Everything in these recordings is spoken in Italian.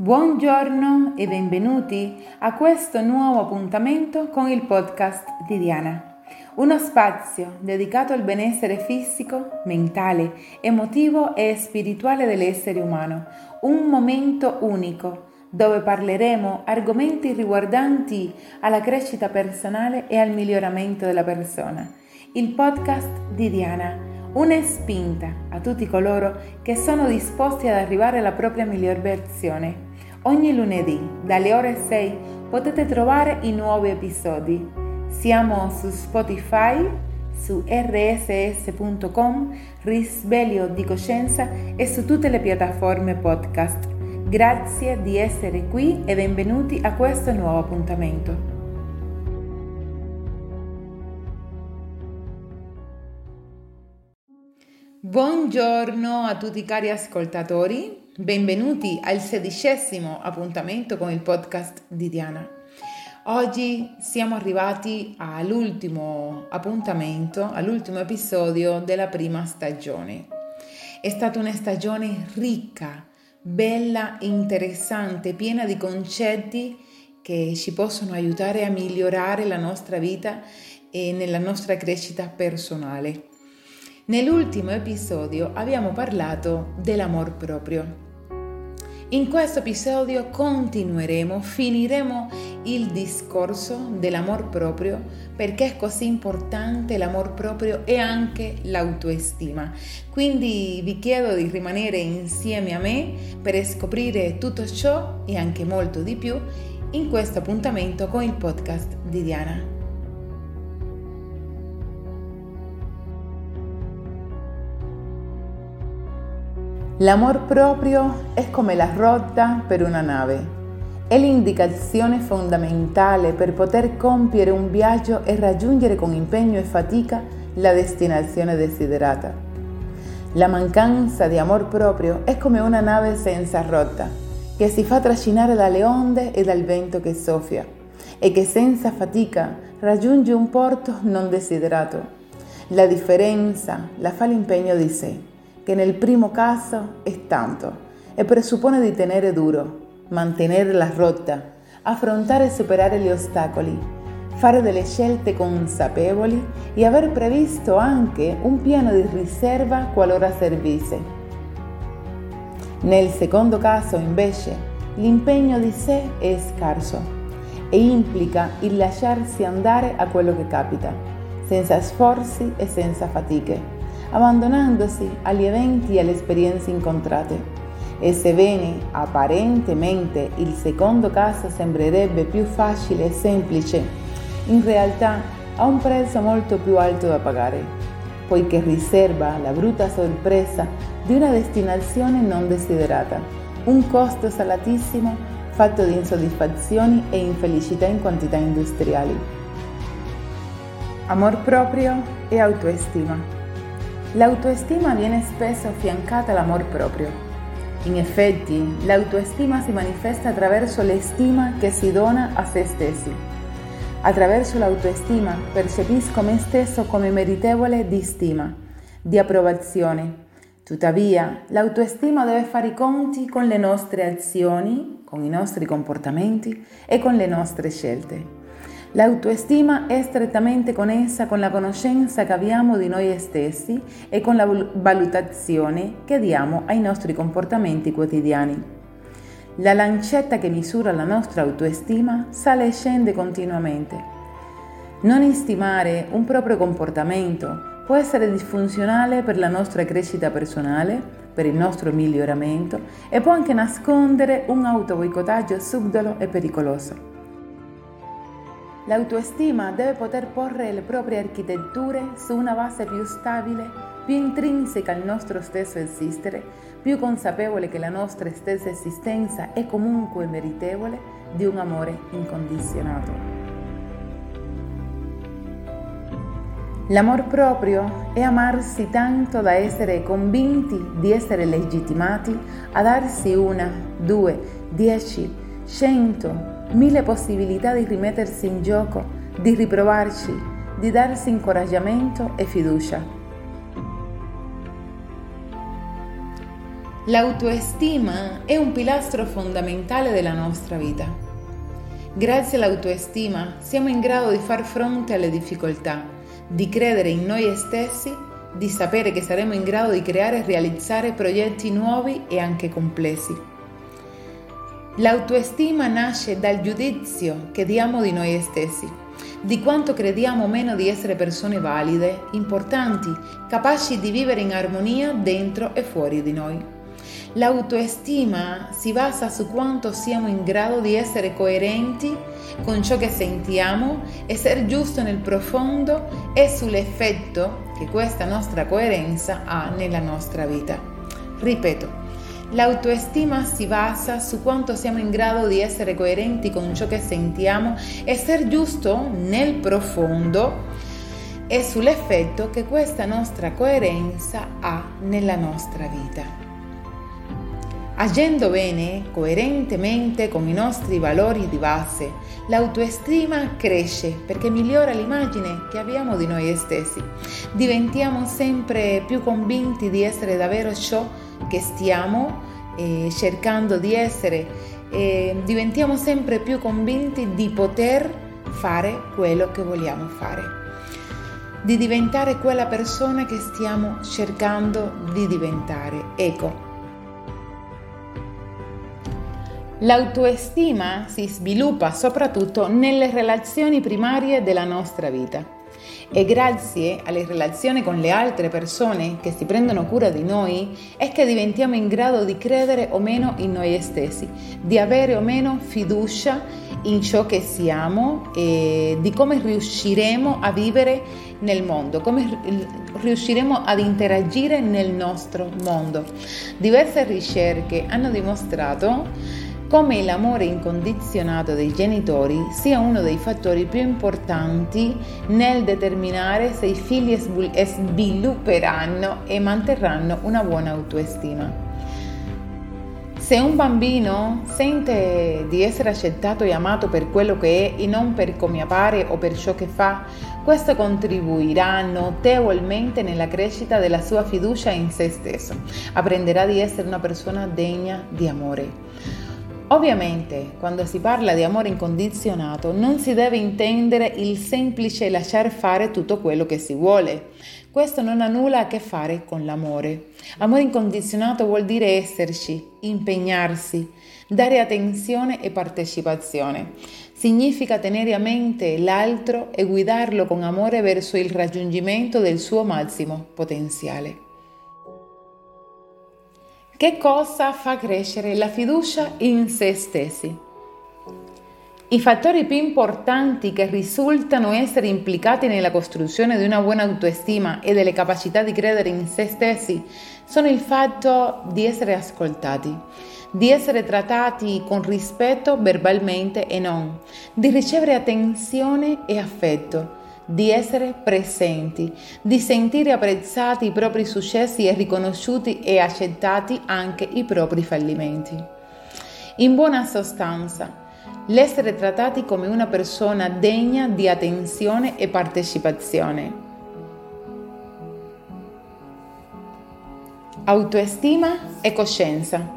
Buongiorno e benvenuti a questo nuovo appuntamento con il podcast di Diana, uno spazio dedicato al benessere fisico, mentale, emotivo e spirituale dell'essere umano, un momento unico dove parleremo argomenti riguardanti alla crescita personale e al miglioramento della persona. Il podcast di Diana una spinta a tutti coloro che sono disposti ad arrivare alla propria miglior versione. Ogni lunedì dalle ore 6 potete trovare i nuovi episodi. Siamo su Spotify, su rss.com, Risveglio di Coscienza e su tutte le piattaforme podcast. Grazie di essere qui e benvenuti a questo nuovo appuntamento. Buongiorno a tutti cari ascoltatori, benvenuti al sedicesimo appuntamento con il podcast di Diana. Oggi siamo arrivati all'ultimo appuntamento, all'ultimo episodio della prima stagione. È stata una stagione ricca, bella, interessante, piena di concetti che ci possono aiutare a migliorare la nostra vita e nella nostra crescita personale. Nell'ultimo episodio abbiamo parlato dell'amor proprio. In questo episodio continueremo, finiremo il discorso dell'amor proprio perché è così importante l'amor proprio e anche l'autoestima. Quindi vi chiedo di rimanere insieme a me per scoprire tutto ciò e anche molto di più in questo appuntamento con il podcast di Diana. L'amor proprio è come la rotta per una nave. È l'indicazione fondamentale per poter compiere un viaggio e raggiungere con impegno e fatica la destinazione desiderata. La mancanza di amor proprio è come una nave senza rotta, che si fa trascinare dalle onde e dal vento che soffia e che senza fatica raggiunge un porto non desiderato. La differenza la fa l'impegno di sé che nel primo caso è tanto e presuppone di tenere duro, mantenere la rotta, affrontare e superare gli ostacoli, fare delle scelte consapevoli e aver previsto anche un piano di riserva qualora servisse. Nel secondo caso, invece, l'impegno di sé è scarso e implica il lasciarsi andare a quello che capita, senza sforzi e senza fatiche abbandonandosi agli eventi e alle esperienze incontrate. E sebbene apparentemente il secondo caso sembrerebbe più facile e semplice, in realtà ha un prezzo molto più alto da pagare, poiché riserva la brutta sorpresa di una destinazione non desiderata, un costo salatissimo fatto di insoddisfazioni e infelicità in quantità industriali. Amor proprio e autoestima. L'autoestima viene spesso affiancata all'amor proprio. In effetti, l'autoestima si manifesta attraverso l'estima che si dona a se stessi. Attraverso l'autoestima percepisco me stesso come meritevole di stima, di approvazione. Tuttavia, l'autoestima deve fare i conti con le nostre azioni, con i nostri comportamenti e con le nostre scelte. L'autoestima è strettamente connessa con la conoscenza che abbiamo di noi stessi e con la valutazione che diamo ai nostri comportamenti quotidiani. La lancetta che misura la nostra autoestima sale e scende continuamente. Non istimare un proprio comportamento può essere disfunzionale per la nostra crescita personale, per il nostro miglioramento e può anche nascondere un autoboicottaggio subdolo e pericoloso. L'autoestima deve poter porre le proprie architetture su una base più stabile, più intrinseca al nostro stesso esistere, più consapevole che la nostra stessa esistenza è comunque meritevole di un amore incondizionato. L'amor proprio è amarsi tanto da essere convinti di essere legittimati a darsi una, due, dieci, cento, mille possibilità di rimettersi in gioco, di riprovarci, di darsi incoraggiamento e fiducia. L'autoestima è un pilastro fondamentale della nostra vita. Grazie all'autoestima siamo in grado di far fronte alle difficoltà, di credere in noi stessi, di sapere che saremo in grado di creare e realizzare progetti nuovi e anche complessi. L'autoestima nasce dal giudizio che diamo di noi stessi, di quanto crediamo meno di essere persone valide, importanti, capaci di vivere in armonia dentro e fuori di noi. L'autoestima si basa su quanto siamo in grado di essere coerenti con ciò che sentiamo, essere giusto nel profondo e sull'effetto che questa nostra coerenza ha nella nostra vita. Ripeto, L'autoestima si basa su quanto siamo in grado di essere coerenti con ciò che sentiamo, essere giusto nel profondo e sull'effetto che questa nostra coerenza ha nella nostra vita. Agendo bene, coerentemente con i nostri valori di base, l'autoestima cresce perché migliora l'immagine che abbiamo di noi stessi. Diventiamo sempre più convinti di essere davvero ciò che stiamo eh, cercando di essere e diventiamo sempre più convinti di poter fare quello che vogliamo fare, di diventare quella persona che stiamo cercando di diventare. Ecco, L'autoestima si sviluppa soprattutto nelle relazioni primarie della nostra vita e grazie alle relazioni con le altre persone che si prendono cura di noi è che diventiamo in grado di credere o meno in noi stessi, di avere o meno fiducia in ciò che siamo e di come riusciremo a vivere nel mondo, come riusciremo ad interagire nel nostro mondo. Diverse ricerche hanno dimostrato come l'amore incondizionato dei genitori sia uno dei fattori più importanti nel determinare se i figli svilupperanno e manterranno una buona autoestima. Se un bambino sente di essere accettato e amato per quello che è e non per come appare o per ciò che fa, questo contribuirà notevolmente nella crescita della sua fiducia in se stesso. Apprenderà di essere una persona degna di amore. Ovviamente, quando si parla di amore incondizionato, non si deve intendere il semplice lasciar fare tutto quello che si vuole. Questo non ha nulla a che fare con l'amore. Amore incondizionato vuol dire esserci, impegnarsi, dare attenzione e partecipazione. Significa tenere a mente l'altro e guidarlo con amore verso il raggiungimento del suo massimo potenziale. Che cosa fa crescere la fiducia in se stessi? I fattori più importanti che risultano essere implicati nella costruzione di una buona autostima e delle capacità di credere in se stessi sono il fatto di essere ascoltati, di essere trattati con rispetto verbalmente e non, di ricevere attenzione e affetto, di essere presenti, di sentire apprezzati i propri successi e riconosciuti e accettati anche i propri fallimenti. In buona sostanza, l'essere trattati come una persona degna di attenzione e partecipazione. Autoestima e coscienza.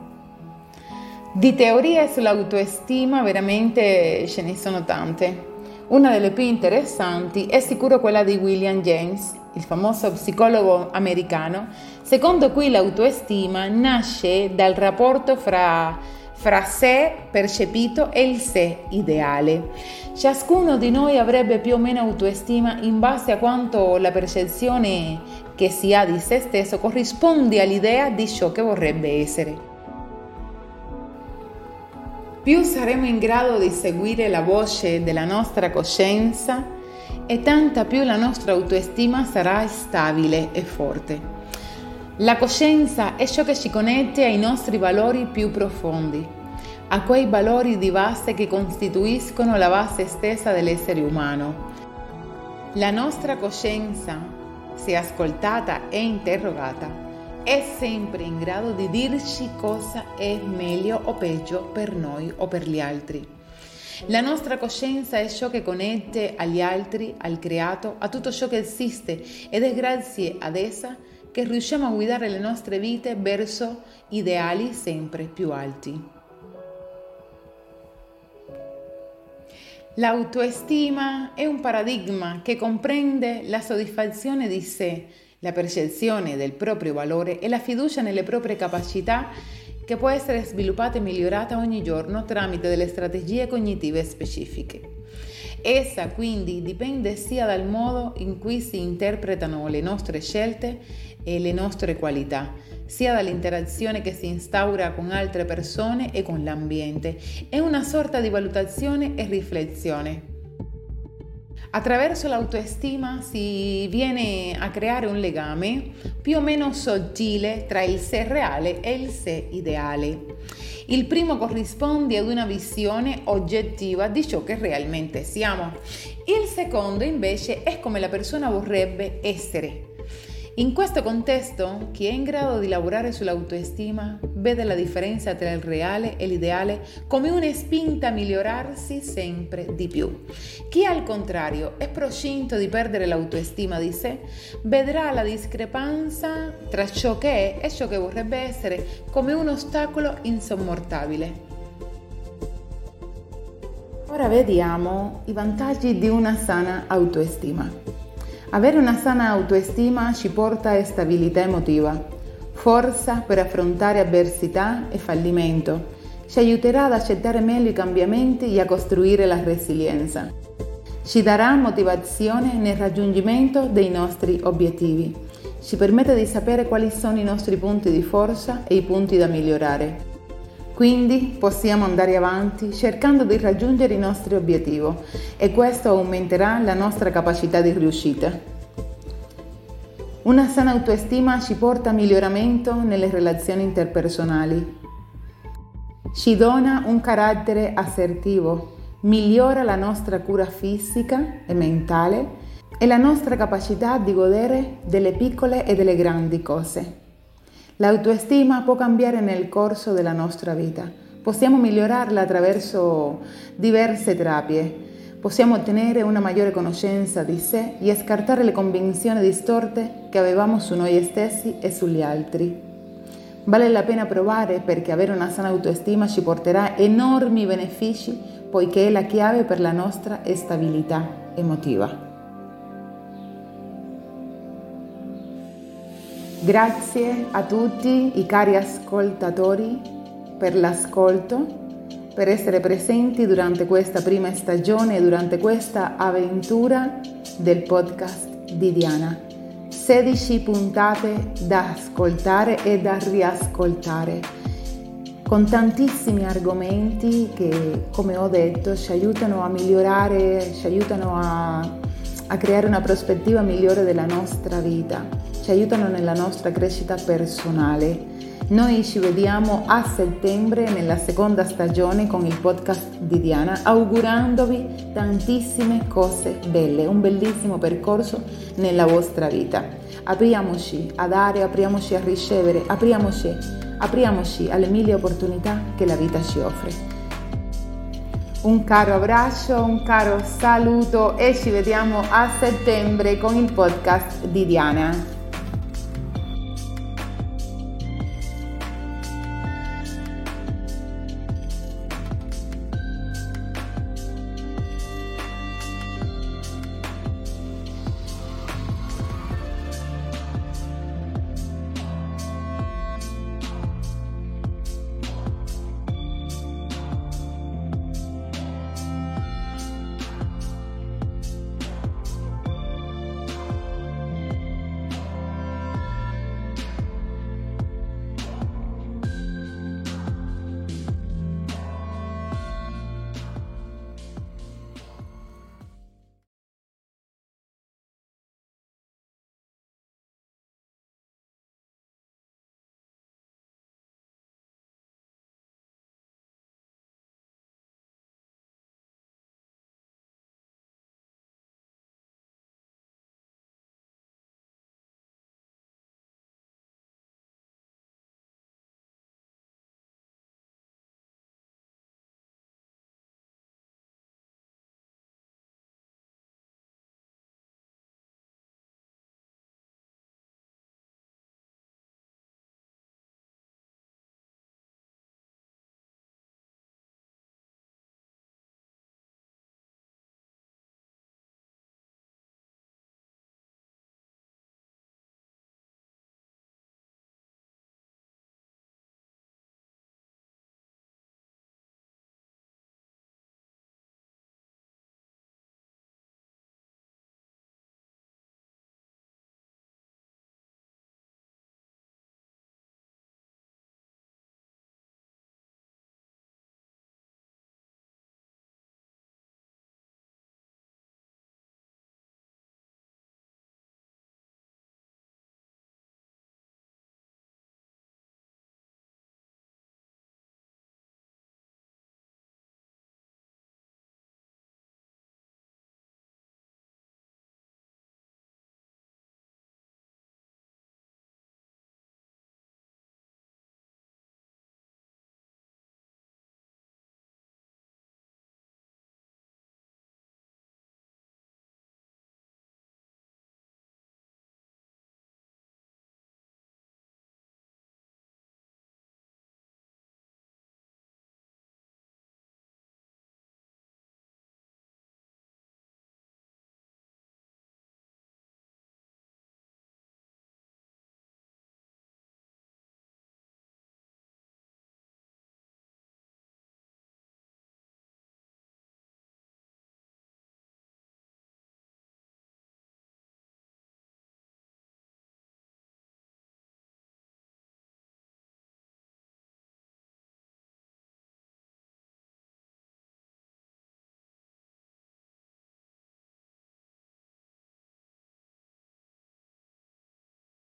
Di teorie sull'autoestima veramente ce ne sono tante. Una delle più interessanti è sicuro quella di William James, il famoso psicologo americano, secondo cui l'autoestima nasce dal rapporto fra, fra sé percepito e il sé ideale. Ciascuno di noi avrebbe più o meno autoestima in base a quanto la percezione che si ha di se stesso corrisponde all'idea di ciò che vorrebbe essere più saremo in grado di seguire la voce della nostra coscienza e tanta più la nostra autostima sarà stabile e forte. La coscienza è ciò che ci connette ai nostri valori più profondi, a quei valori di base che costituiscono la base stessa dell'essere umano. La nostra coscienza, se ascoltata e interrogata, è sempre in grado di dirci cosa è meglio o peggio per noi o per gli altri. La nostra coscienza è ciò che connette agli altri, al creato, a tutto ciò che esiste ed è grazie ad essa che riusciamo a guidare le nostre vite verso ideali sempre più alti. L'autoestima è un paradigma che comprende la soddisfazione di sé, la percezione del proprio valore e la fiducia nelle proprie capacità che può essere sviluppata e migliorata ogni giorno tramite delle strategie cognitive specifiche. Essa quindi dipende sia dal modo in cui si interpretano le nostre scelte e le nostre qualità, sia dall'interazione che si instaura con altre persone e con l'ambiente. È una sorta di valutazione e riflessione. Attraverso l'autoestima si viene a creare un legame più o meno sottile tra il sé reale e il sé ideale. Il primo corrisponde ad una visione oggettiva di ciò che realmente siamo. Il secondo invece è come la persona vorrebbe essere. In questo contesto, chi è in grado di lavorare sull'autoestima vede la differenza tra il reale e l'ideale come una spinta a migliorarsi sempre di più. Chi al contrario è proscinto di perdere l'autoestima di sé vedrà la discrepanza tra ciò che è e ciò che vorrebbe essere come un ostacolo insommortabile. Ora vediamo i vantaggi di una sana autoestima. Avere una sana autoestima ci porta a stabilità emotiva, forza per affrontare avversità e fallimento, ci aiuterà ad accettare meglio i cambiamenti e a costruire la resilienza. Ci darà motivazione nel raggiungimento dei nostri obiettivi, ci permette di sapere quali sono i nostri punti di forza e i punti da migliorare. Quindi possiamo andare avanti cercando di raggiungere i nostri obiettivi e questo aumenterà la nostra capacità di riuscita. Una sana autostima ci porta a miglioramento nelle relazioni interpersonali. Ci dona un carattere assertivo, migliora la nostra cura fisica e mentale e la nostra capacità di godere delle piccole e delle grandi cose. L'autoestima può cambiare nel corso della nostra vita. Possiamo migliorarla attraverso diverse terapie. Possiamo ottenere una maggiore conoscenza di sé e scartare le convinzioni distorte che avevamo su noi stessi e sugli altri. Vale la pena provare perché avere una sana autostima ci porterà enormi benefici poiché è la chiave per la nostra stabilità emotiva. Grazie a tutti i cari ascoltatori per l'ascolto, per essere presenti durante questa prima stagione e durante questa avventura del podcast di Diana. 16 puntate da ascoltare e da riascoltare, con tantissimi argomenti che, come ho detto, ci aiutano a migliorare, ci aiutano a, a creare una prospettiva migliore della nostra vita ci aiutano nella nostra crescita personale. Noi ci vediamo a settembre nella seconda stagione con il podcast di Diana, augurandovi tantissime cose belle, un bellissimo percorso nella vostra vita. Apriamoci a dare, apriamoci a ricevere, apriamoci, apriamoci alle mille opportunità che la vita ci offre. Un caro abbraccio, un caro saluto e ci vediamo a settembre con il podcast di Diana.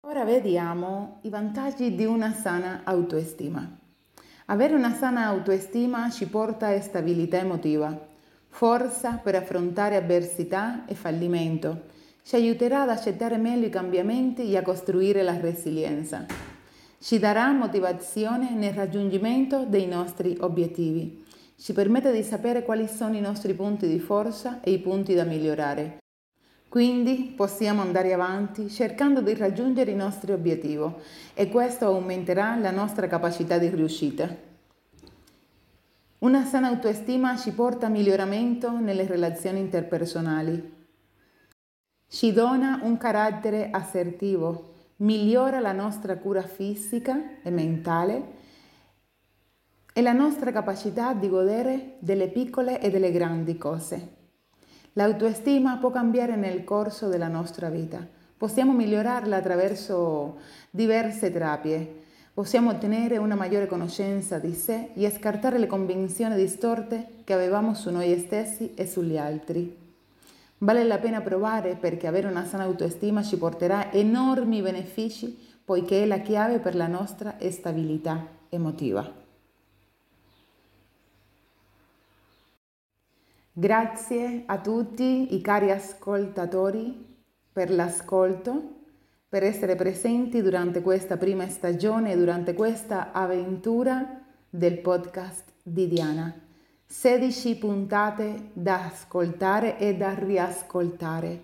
Ora vediamo i vantaggi di una sana autoestima. Avere una sana autoestima ci porta a stabilità emotiva, forza per affrontare avversità e fallimento, ci aiuterà ad accettare meglio i cambiamenti e a costruire la resilienza. Ci darà motivazione nel raggiungimento dei nostri obiettivi. Ci permette di sapere quali sono i nostri punti di forza e i punti da migliorare. Quindi possiamo andare avanti cercando di raggiungere i nostri obiettivi e questo aumenterà la nostra capacità di riuscita. Una sana autostima ci porta a miglioramento nelle relazioni interpersonali. Ci dona un carattere assertivo, migliora la nostra cura fisica e mentale e la nostra capacità di godere delle piccole e delle grandi cose. L'autoestima può cambiare nel corso della nostra vita. Possiamo migliorarla attraverso diverse terapie. Possiamo ottenere una maggiore conoscenza di sé e scartare le convinzioni distorte che avevamo su noi stessi e sugli altri. Vale la pena provare perché avere una sana autoestima ci porterà enormi benefici poiché è la chiave per la nostra stabilità emotiva. Grazie a tutti i cari ascoltatori per l'ascolto, per essere presenti durante questa prima stagione durante questa avventura del podcast di Diana. 16 puntate da ascoltare e da riascoltare,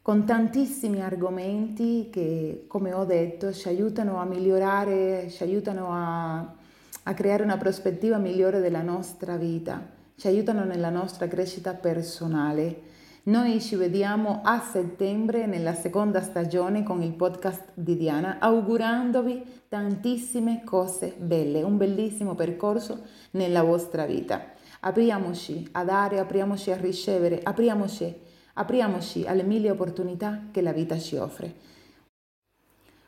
con tantissimi argomenti che, come ho detto, ci aiutano a migliorare, ci aiutano a, a creare una prospettiva migliore della nostra vita ci aiutano nella nostra crescita personale. Noi ci vediamo a settembre nella seconda stagione con il podcast di Diana, augurandovi tantissime cose belle, un bellissimo percorso nella vostra vita. Apriamoci a dare, apriamoci a ricevere, apriamoci, apriamoci alle mille opportunità che la vita ci offre.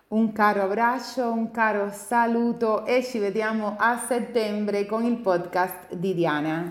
Un caro abbraccio, un caro saluto e ci vediamo a settembre con il podcast di Diana.